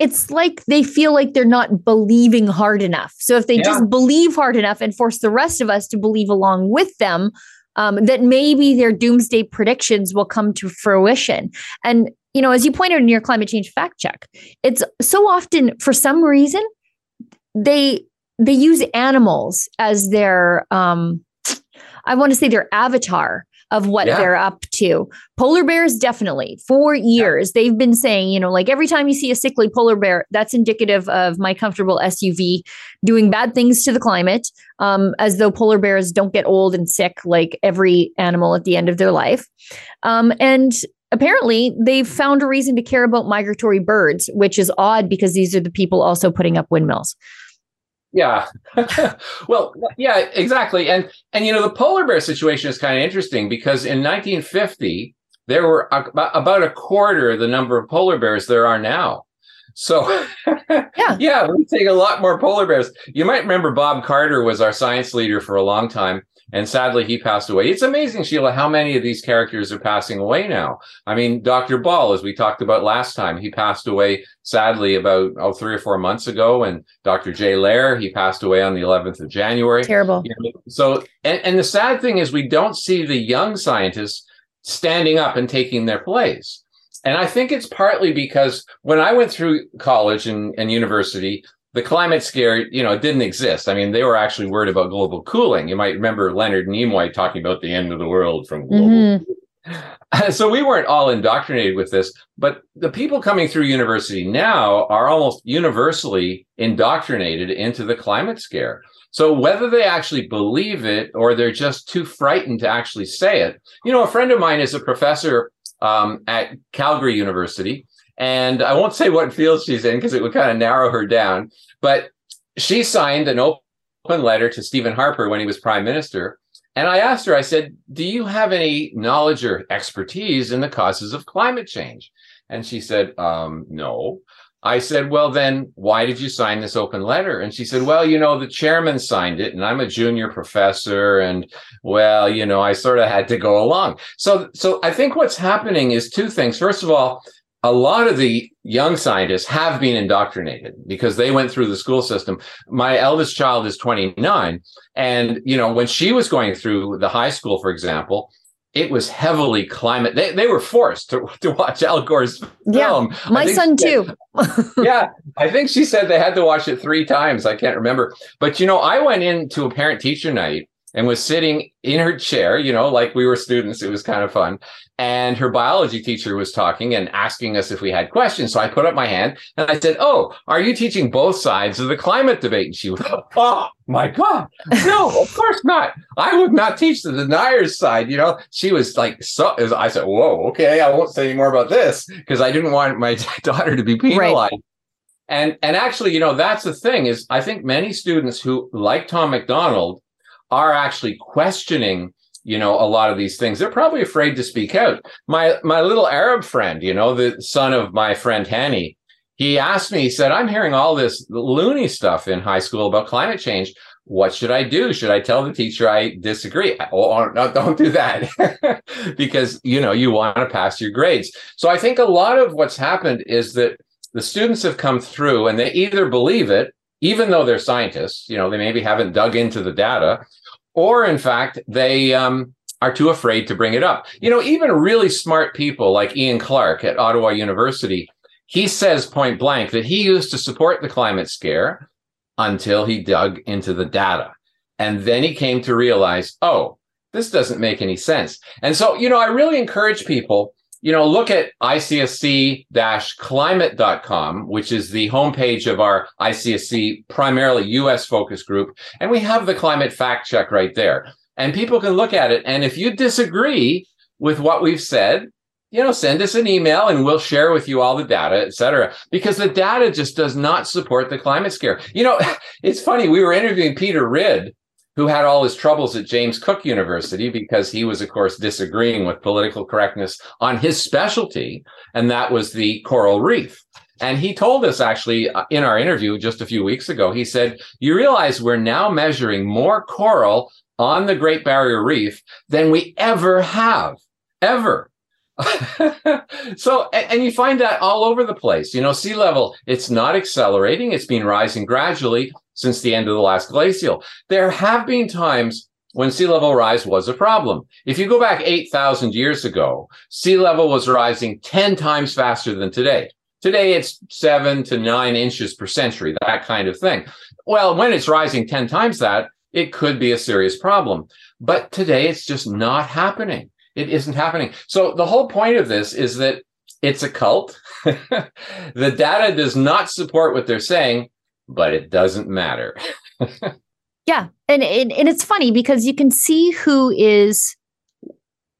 it's like they feel like they're not believing hard enough. So if they
Yeah.
just believe hard enough and force the rest of us to believe along with them, um, that maybe their doomsday predictions will come to fruition. And, you know, as you pointed in your climate change fact check, it's so often for some reason they they use animals as their um I want to say their avatar of what
Yeah.
they're up to. Polar bears, definitely. For years, they've been saying, you know, like every time you see a sickly polar bear, that's indicative of my comfortable SUV doing bad things to the climate, um, as though polar bears don't get old and sick like every animal at the end of their life. Um, and apparently, they've found a reason to care about migratory birds, which is odd because these are the people also putting up windmills.
Yeah. well, yeah, exactly. And and you know the polar bear situation is kind of interesting because in 1950 there were a- about a quarter the number of polar bears there are now. So
Yeah.
yeah, we're seeing a lot more polar bears. You might remember Bob Carter was our science leader for a long time, and sadly he passed away. It's amazing, Sheila, how many of these characters are passing away now. I mean, Dr. Ball, as we talked about last time, he passed away sadly about oh three or four months ago, and Dr. Jay Lehr, he passed away on the 11th of January.
Terrible.
You know, so, and, and the sad thing is, we don't see the young scientists standing up and taking their place. And I think it's partly because when I went through college and, and university, the climate scare, you know, it didn't exist. I mean, they were actually worried about global cooling. You might remember Leonard Nimoy talking about the end of the world from global
Mhm.
so we weren't all indoctrinated with this, but the people coming through university now are almost universally indoctrinated into the climate scare. So whether they actually believe it or they're just too frightened to actually say it, you know, a friend of mine is a professor um, at Calgary University, and I won't say what field she's in because it would kind of narrow her down, but she signed an open letter to Stephen Harper when he was prime minister and I asked her, I said, Do you have any knowledge or expertise in the causes of climate change? And she said, um, No. I said, Well, then why did you sign this open letter? And she said, Well, you know, the chairman signed it and I'm a junior professor. And well, you know, I sort of had to go along. So, so I think what's happening is two things. First of all, a lot of the young scientists have been indoctrinated because they went through the school system. My eldest child is 29. And, you know, when she was going through the high school, for example, it was heavily climate. They, they were forced to, to watch Al Gore's film. I
My son
said-
too.
yeah, I think she said they had to watch it three times. I can't remember. But, you know, I went into a parent teacher night and was sitting in her chair, you know, like we were students. It was kind of fun. And her biology teacher was talking and asking us if we had questions. So I put up my hand and I said, Oh, are you teaching both sides of the climate debate? And she was, Oh my God. No, of course not. I would not teach the deniers side. You know, she was like, so I said, Whoa, okay, I won't say any more about this because I didn't want my daughter to be penalized. And and actually, you know, that's the thing is I think many students who like Tom MacDonald are actually questioning, you know, a lot of these things. They're probably afraid to speak out. My my little Arab friend, you know, the son of my friend Hani, he asked me, he said, I'm hearing all this loony stuff in high school about climate change. What should I do? Should I tell the teacher I disagree? Oh, oh, no, don't do that because, you know, you want to pass your grades. So I think a lot of what's happened is that the students have come through and they either believe it, even though they're scientists, you know, they maybe haven't dug into the data, or in fact, they um, are too afraid to bring it up. You know, even really smart people like Ian Clark at Ottawa University, he says point blank that he used to support the climate scare until he dug into the data. And then he came to realize, oh, this doesn't make any sense. And so, you know, I really encourage people, you know, look at icsc-climate.com, which is the homepage of our ICSC primarily US focus group. And we have the climate fact check right there. And people can look at it. And if you disagree with what we've said, you know, send us an email and we'll share with you all the data, et cetera, because the data just does not support the climate scare. You know, it's funny. We were interviewing Peter Ridd who had all his troubles at James Cook University because he was, of course, disagreeing with political correctness on his specialty, and that was the coral reef. And he told us actually uh, in our interview just a few weeks ago, he said, You realize we're now measuring more coral on the Great Barrier Reef than we ever have, ever. so, and, and, you find that all over the place. You know, sea level, it's not accelerating, it's been rising gradually since the end of the last glacial. There have been times when sea level rise was a problem. If you go back 8,000 years ago, sea level was rising 10 times faster than today. Today it's seven to nine inches per century, that kind of thing. Well, when it's rising 10 times that, it could be a serious problem. But today it's just not happening. It isn't happening. So the whole point of this is that it's a cult. the data does not support what they're saying, but it doesn't matter.
yeah. And, and, and it's funny because you can see who is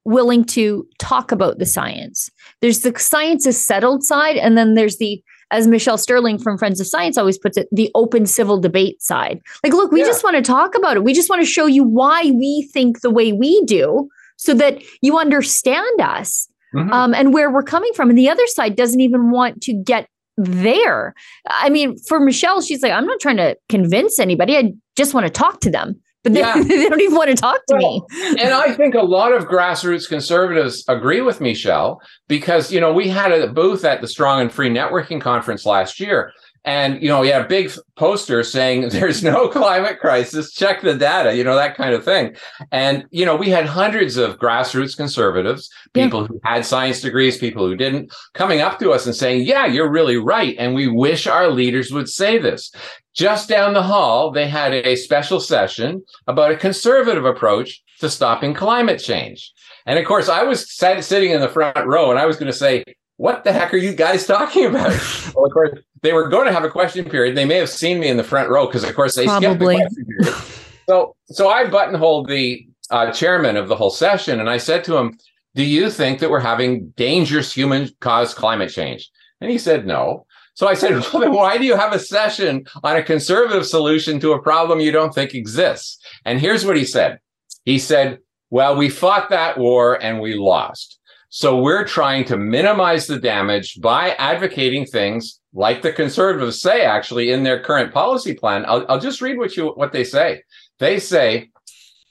willing to talk about the science. There's the science is settled side, and then there's the as Michelle Stirling from Friends of Science always puts it, the open civil debate side. Like, look, we yeah. just want to talk about it. We just want to show you why we think the way we do so that you understand us mm-hmm. um, and where we're coming from. And the other side doesn't even want to get there. I mean, for Michelle, she's like, I'm not trying to convince anybody. I just want to talk to them but they, yeah. they don't even want to talk to well,
me. and I think a lot of grassroots conservatives agree with Michelle because, you know, we had a booth at the Strong and Free Networking Conference last year. And, you know, we had a big poster saying there's no climate crisis, check the data, you know, that kind of thing. And, you know, we had hundreds of grassroots conservatives, people yeah. who had science degrees, people who didn't, coming up to us and saying, yeah, you're really right. And we wish our leaders would say this. Just down the hall, they had a special session about a conservative approach to stopping climate change. And of course, I was sat, sitting in the front row and I was going to say, what the heck are you guys talking about? well, of course, they were going to have a question period. They may have seen me in the front row because, of course, they Probably. skipped the question period. So, so I buttonholed the uh, chairman of the whole session and I said to him, do you think that we're having dangerous human caused climate change? And he said, no. So I said, well, then why do you have a session on a conservative solution to a problem you don't think exists? And here's what he said. He said, well, we fought that war and we lost. So we're trying to minimize the damage by advocating things like the conservatives say actually in their current policy plan. I'll, I'll just read what you what they say. They say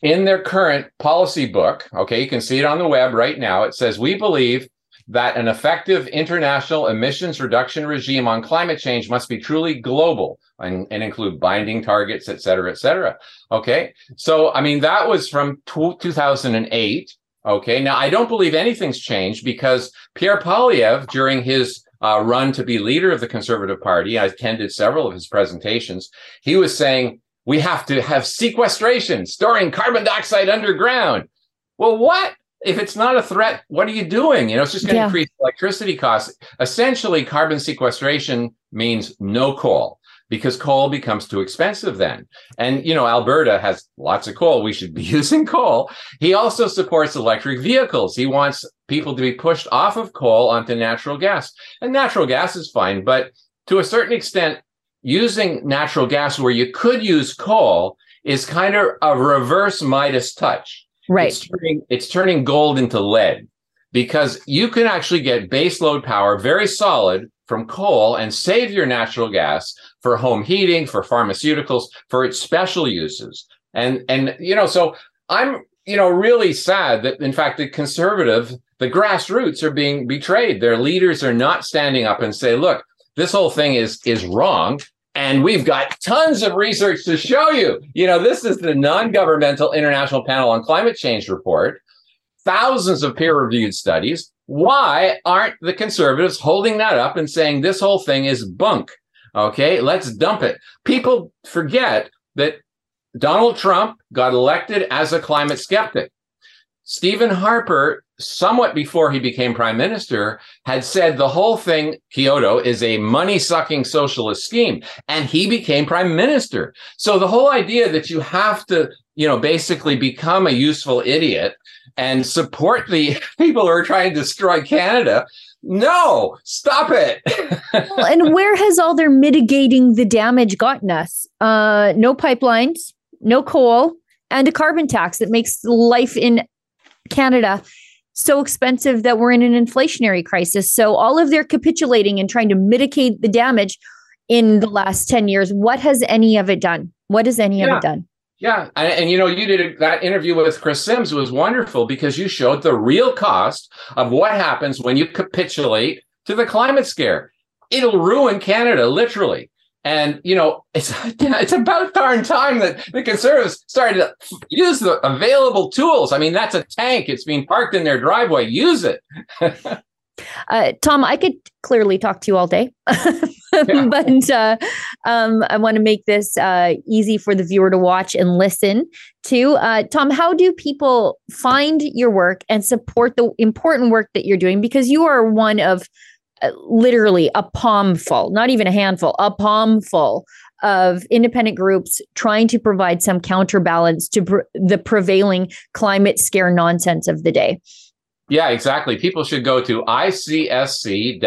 in their current policy book, okay, you can see it on the web right now. It says we believe that an effective international emissions reduction regime on climate change must be truly global and, and, include binding targets, et cetera, et cetera. Okay. So, I mean, that was from 2008. Okay. Now, I don't believe anything's changed because Pierre Poilievre, during his uh, run to be leader of the Conservative Party, I attended several of his presentations. He was saying, we have to have sequestration, storing carbon dioxide underground. Well, what? if it's not a threat, what are you doing? You know, it's just going to yeah. increase electricity costs. Essentially, carbon sequestration means no coal because coal becomes too expensive then. And, you know, Alberta has lots of coal. We should be using coal. He also supports electric vehicles. He wants people to be pushed off of coal onto natural gas. And natural gas is fine, but to a certain extent, using natural gas where you could use coal is kind of a reverse Midas touch
Right.
It's turning, it's turning gold into lead because you can actually get base load power very solid from coal and save your natural gas for home heating, for pharmaceuticals, for its special uses. And and you know, so I'm you know really sad that in fact the conservative, the grassroots are being betrayed. Their leaders are not standing up and say, look, this whole thing is is wrong. And we've got tons of research to show you. You know, this is the non governmental International Panel on Climate Change report, thousands of peer reviewed studies. Why aren't the conservatives holding that up and saying this whole thing is bunk? Okay, let's dump it. People forget that Donald Trump got elected as a climate skeptic. Stephen Harper somewhat before he became prime minister, had said the whole thing, Kyoto, is a money sucking socialist scheme. And he became prime minister. So the whole idea that you have to, you know, basically become a useful idiot and support the people who are trying to destroy Canada. No, stop it.
well, and where has all their mitigating the damage gotten us? Uh, no pipelines, no coal, and a carbon tax that makes life in Canada so expensive that we're in an inflationary crisis. So all of their capitulating and trying to mitigate the damage in the last 10 years, what has any of it done? What has any yeah. of it done?
Yeah, and, and, you know, you did a, that interview with Chris Sims was wonderful because you showed the real cost of what happens when you capitulate to the climate scare. It'll ruin Canada, literally. And you know, it's it's about darn time that the conservatives started to use the available tools. I mean, that's a tank; it's being parked in their driveway. Use it.
uh, Tom, I could clearly talk to you all day, but uh, um, I want to make this uh, easy for the viewer to watch and listen to. Uh, Tom, how do people find your work and support the important work that you're doing? Because you are one of uh, literally a palmful, not even a handful, a palmful of independent groups trying to provide some counterbalance to pr- the prevailing climate scare nonsense of the day.
Yeah, exactly. People should go to icsc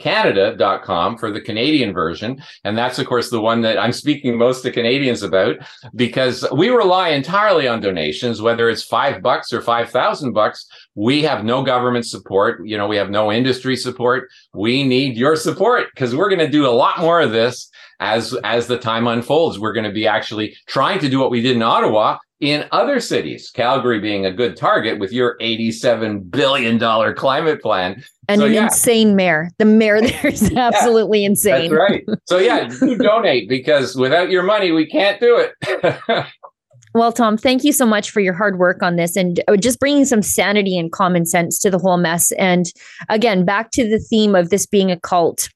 canada.com for the Canadian version. And that's, of course, the one that I'm speaking most to Canadians about because we rely entirely on donations, whether it's five bucks or 5,000 bucks. We have no government support. You know, we have no industry support. We need your support because we're going to do a lot more of this as, as the time unfolds. We're going to be actually trying to do what we did in Ottawa in other cities, Calgary being a good target with your $87 billion climate plan.
And so, an yeah. insane mayor. The mayor there is absolutely
yeah,
insane.
That's right. So, yeah, do donate because without your money, we can't do it.
well, Tom, thank you so much for your hard work on this and uh, just bringing some sanity and common sense to the whole mess. And again, back to the theme of this being a cult.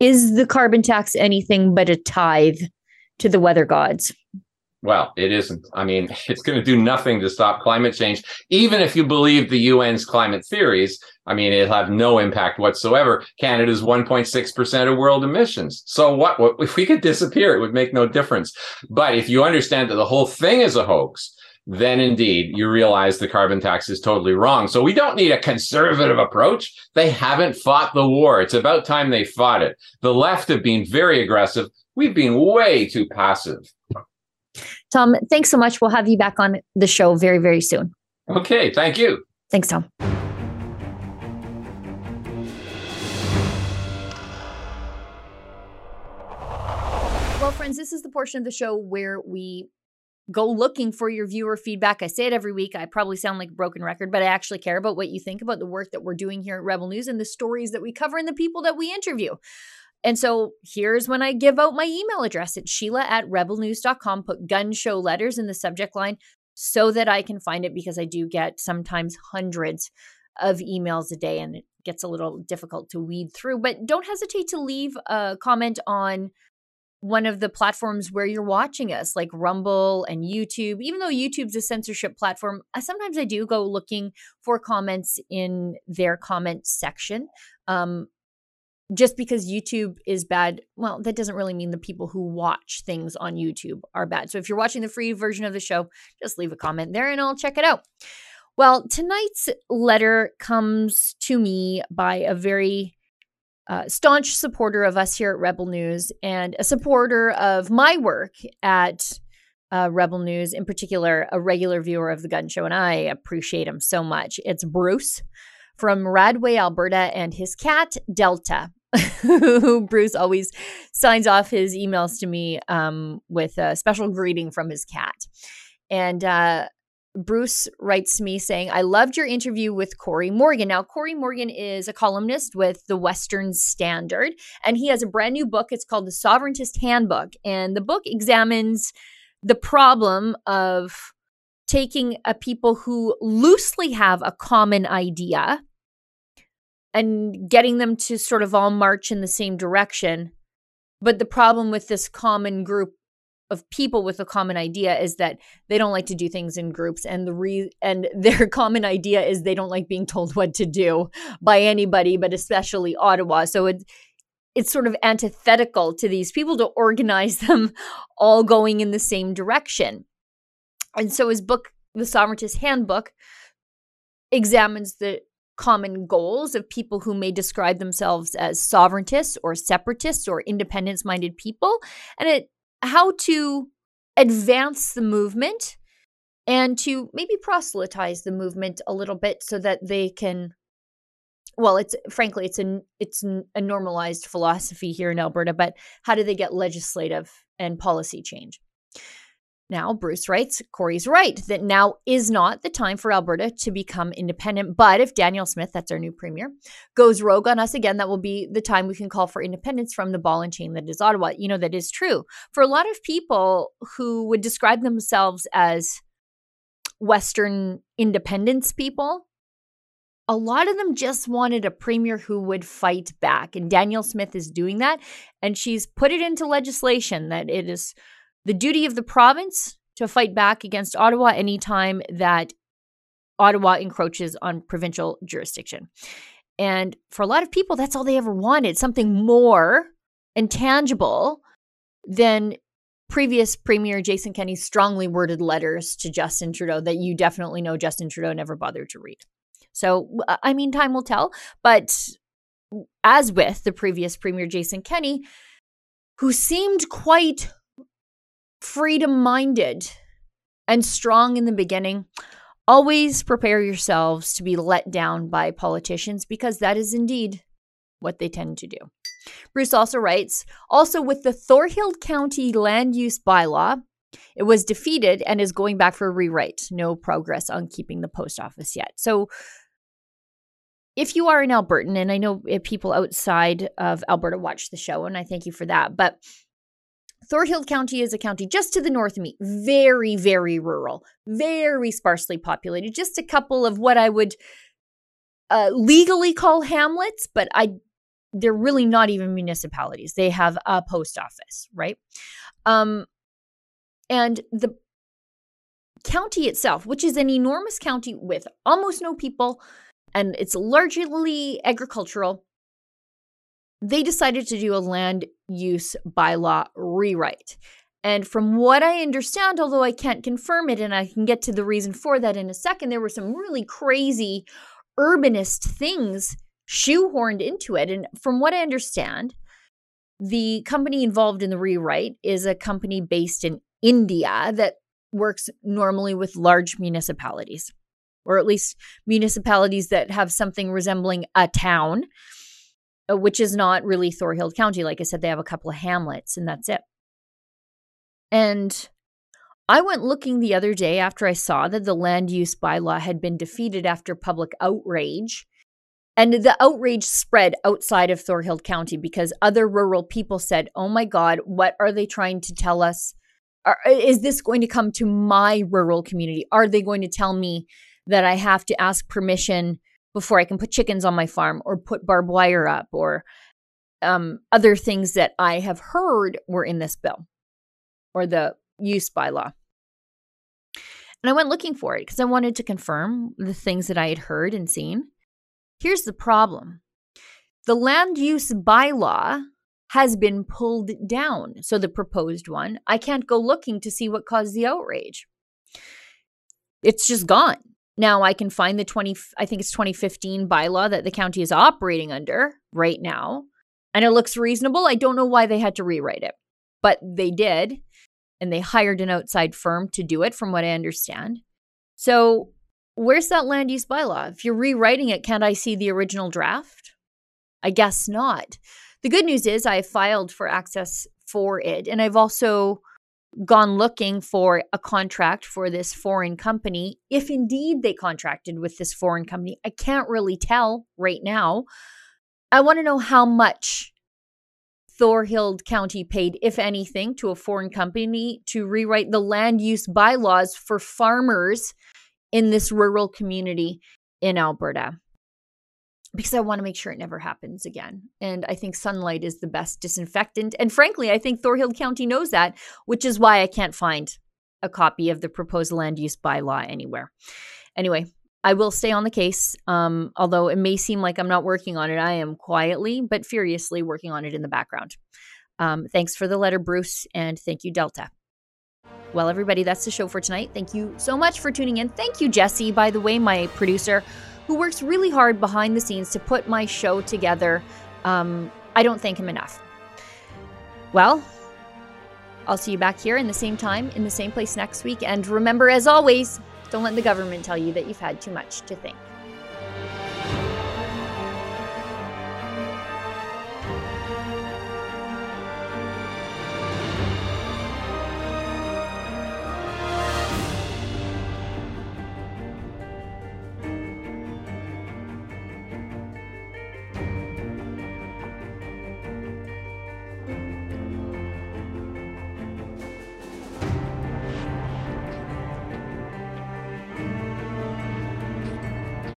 Is the carbon tax anything but a tithe to the weather gods?
Well, it isn't. I mean, it's going to do nothing to stop climate change. Even if you believe the UN's climate theories, I mean, it'll have no impact whatsoever. Canada's 1.6% of world emissions. So what, what if we could disappear? It would make no difference. But if you understand that the whole thing is a hoax, then indeed you realize the carbon tax is totally wrong. So we don't need a conservative approach. They haven't fought the war. It's about time they fought it. The left have been very aggressive. We've been way too passive.
Tom, thanks so much. We'll have you back on the show very, very soon.
Okay. Thank you.
Thanks, Tom. Well, friends, this is the portion of the show where we go looking for your viewer feedback. I say it every week. I probably sound like a broken record, but I actually care about what you think about the work that we're doing here at Rebel News and the stories that we cover and the people that we interview. And so here's when I give out my email address. It's Sheila at rebelnews.com. Put gun show letters in the subject line so that I can find it because I do get sometimes hundreds of emails a day and it gets a little difficult to weed through. But don't hesitate to leave a comment on one of the platforms where you're watching us, like Rumble and YouTube. Even though YouTube's a censorship platform, sometimes I do go looking for comments in their comment section. Um, just because YouTube is bad, well, that doesn't really mean the people who watch things on YouTube are bad. So if you're watching the free version of the show, just leave a comment there and I'll check it out. Well, tonight's letter comes to me by a very uh, staunch supporter of us here at Rebel News and a supporter of my work at uh, Rebel News, in particular, a regular viewer of the gun show, and I appreciate him so much. It's Bruce from Radway, Alberta, and his cat, Delta, who Bruce always signs off his emails to me um, with a special greeting from his cat. And uh, Bruce writes me saying, I loved your interview with Cory Morgan. Now, Cory Morgan is a columnist with the Western Standard, and he has a brand new book. It's called The Sovereigntist Handbook. And the book examines the problem of taking a people who loosely have a common idea and getting them to sort of all march in the same direction. But the problem with this common group of people with a common idea is that they don't like to do things in groups and the re- and their common idea is they don't like being told what to do by anybody but especially Ottawa so it's it's sort of antithetical to these people to organize them all going in the same direction and so his book, The Sovereigntist Handbook, examines the common goals of people who may describe themselves as sovereigntists or separatists or independence minded people, and it how to advance the movement and to maybe proselytize the movement a little bit so that they can well it's frankly it's a it's a normalized philosophy here in Alberta but how do they get legislative and policy change now, Bruce writes, Cory's right that now is not the time for Alberta to become independent. But if Danielle Smith, that's our new premier, goes rogue on us again, that will be the time we can call for independence from the ball and chain that is Ottawa. You know, that is true. For a lot of people who would describe themselves as Western independence people, a lot of them just wanted a premier who would fight back. And Danielle Smith is doing that. And she's put it into legislation that it is the duty of the province to fight back against Ottawa anytime that Ottawa encroaches on provincial jurisdiction. And for a lot of people, that's all they ever wanted something more and tangible than previous Premier Jason Kenney's strongly worded letters to Justin Trudeau that you definitely know Justin Trudeau never bothered to read. So, uh, I mean, time will tell. But as with the previous Premier Jason Kenney, who seemed quite freedom minded and strong in the beginning, always prepare yourselves to be let down by politicians because that is indeed what they tend to do. Bruce also writes also with the Thorhild County land use bylaw, it was defeated and is going back for a rewrite. No progress on keeping the post office yet. So, if you are an Albertan, and I know eh, people outside of Alberta watch the show, and I thank you for that, but Thorhild County is a county just to the north of me, very, very rural, very sparsely populated. Just a couple of what I would uh, legally call hamlets, but I they're really not even municipalities. They have a post office, right? Um, and the county itself, which is an enormous county with almost no people, and it's largely agricultural, they decided to do a land use bylaw rewrite. And from what I understand, although I can't confirm it, and I can get to the reason for that in a second, there were some really crazy urbanist things shoehorned into it. And from what I understand, the company involved in the rewrite is a company based in India that works normally with large municipalities, or at least municipalities that have something resembling a town Uh, which is not really Thorhild County. Like I said, they have a couple of hamlets and that's it. And I went looking the other day after I saw that the land use bylaw had been defeated after public outrage. And the outrage spread outside of Thorhild County because other rural people said, Oh my God, what are they trying to tell us? Are, uh, is this going to come to my rural community? Are they going to tell me that I have to ask permission before I can put chickens on my farm or put barbed wire up or um, other things that I have heard were in this bill or the use bylaw. And I went looking for it because I wanted to confirm the things that I had heard and seen. Here's the problem the land use bylaw has been pulled down. So the proposed one, I can't go looking to see what caused the outrage. It's just gone. Now I can find the 20 I think it's 2015 bylaw that the county is operating under right now and it looks reasonable. I don't know why they had to rewrite it, but they did and they hired an outside firm to do it from what I understand. So, where's that land use bylaw? If you're rewriting it, can't I see the original draft? I guess not. The good news is I filed for access for it and I've also gone looking for a contract for this foreign company, if indeed they contracted with this foreign company, I can't really tell right now. I want to know how much Thorhild County paid, if anything, to a foreign company to rewrite the land use bylaws for farmers in this rural community in Alberta because I want to make sure it never happens again. And I think sunlight is the best disinfectant. And frankly, I think Thorhild County knows that, which is why I can't find a copy of the proposed land use bylaw anywhere. Anyway, I will stay on the case. Um, although it may seem like I'm not working on it, I am quietly but furiously working on it in the background. Um, thanks for the letter, Bruce, and thank you, Delta. Well, everybody, that's the show for tonight. Thank you so much for tuning in. Thank you, Jesse, by the way, my producer who works really hard behind the scenes to put my show together. Um, I don't thank him enough. Well, I'll see you back here in the same time, in the same place next week. And remember, as always, don't let the government tell you that you've had too much to think.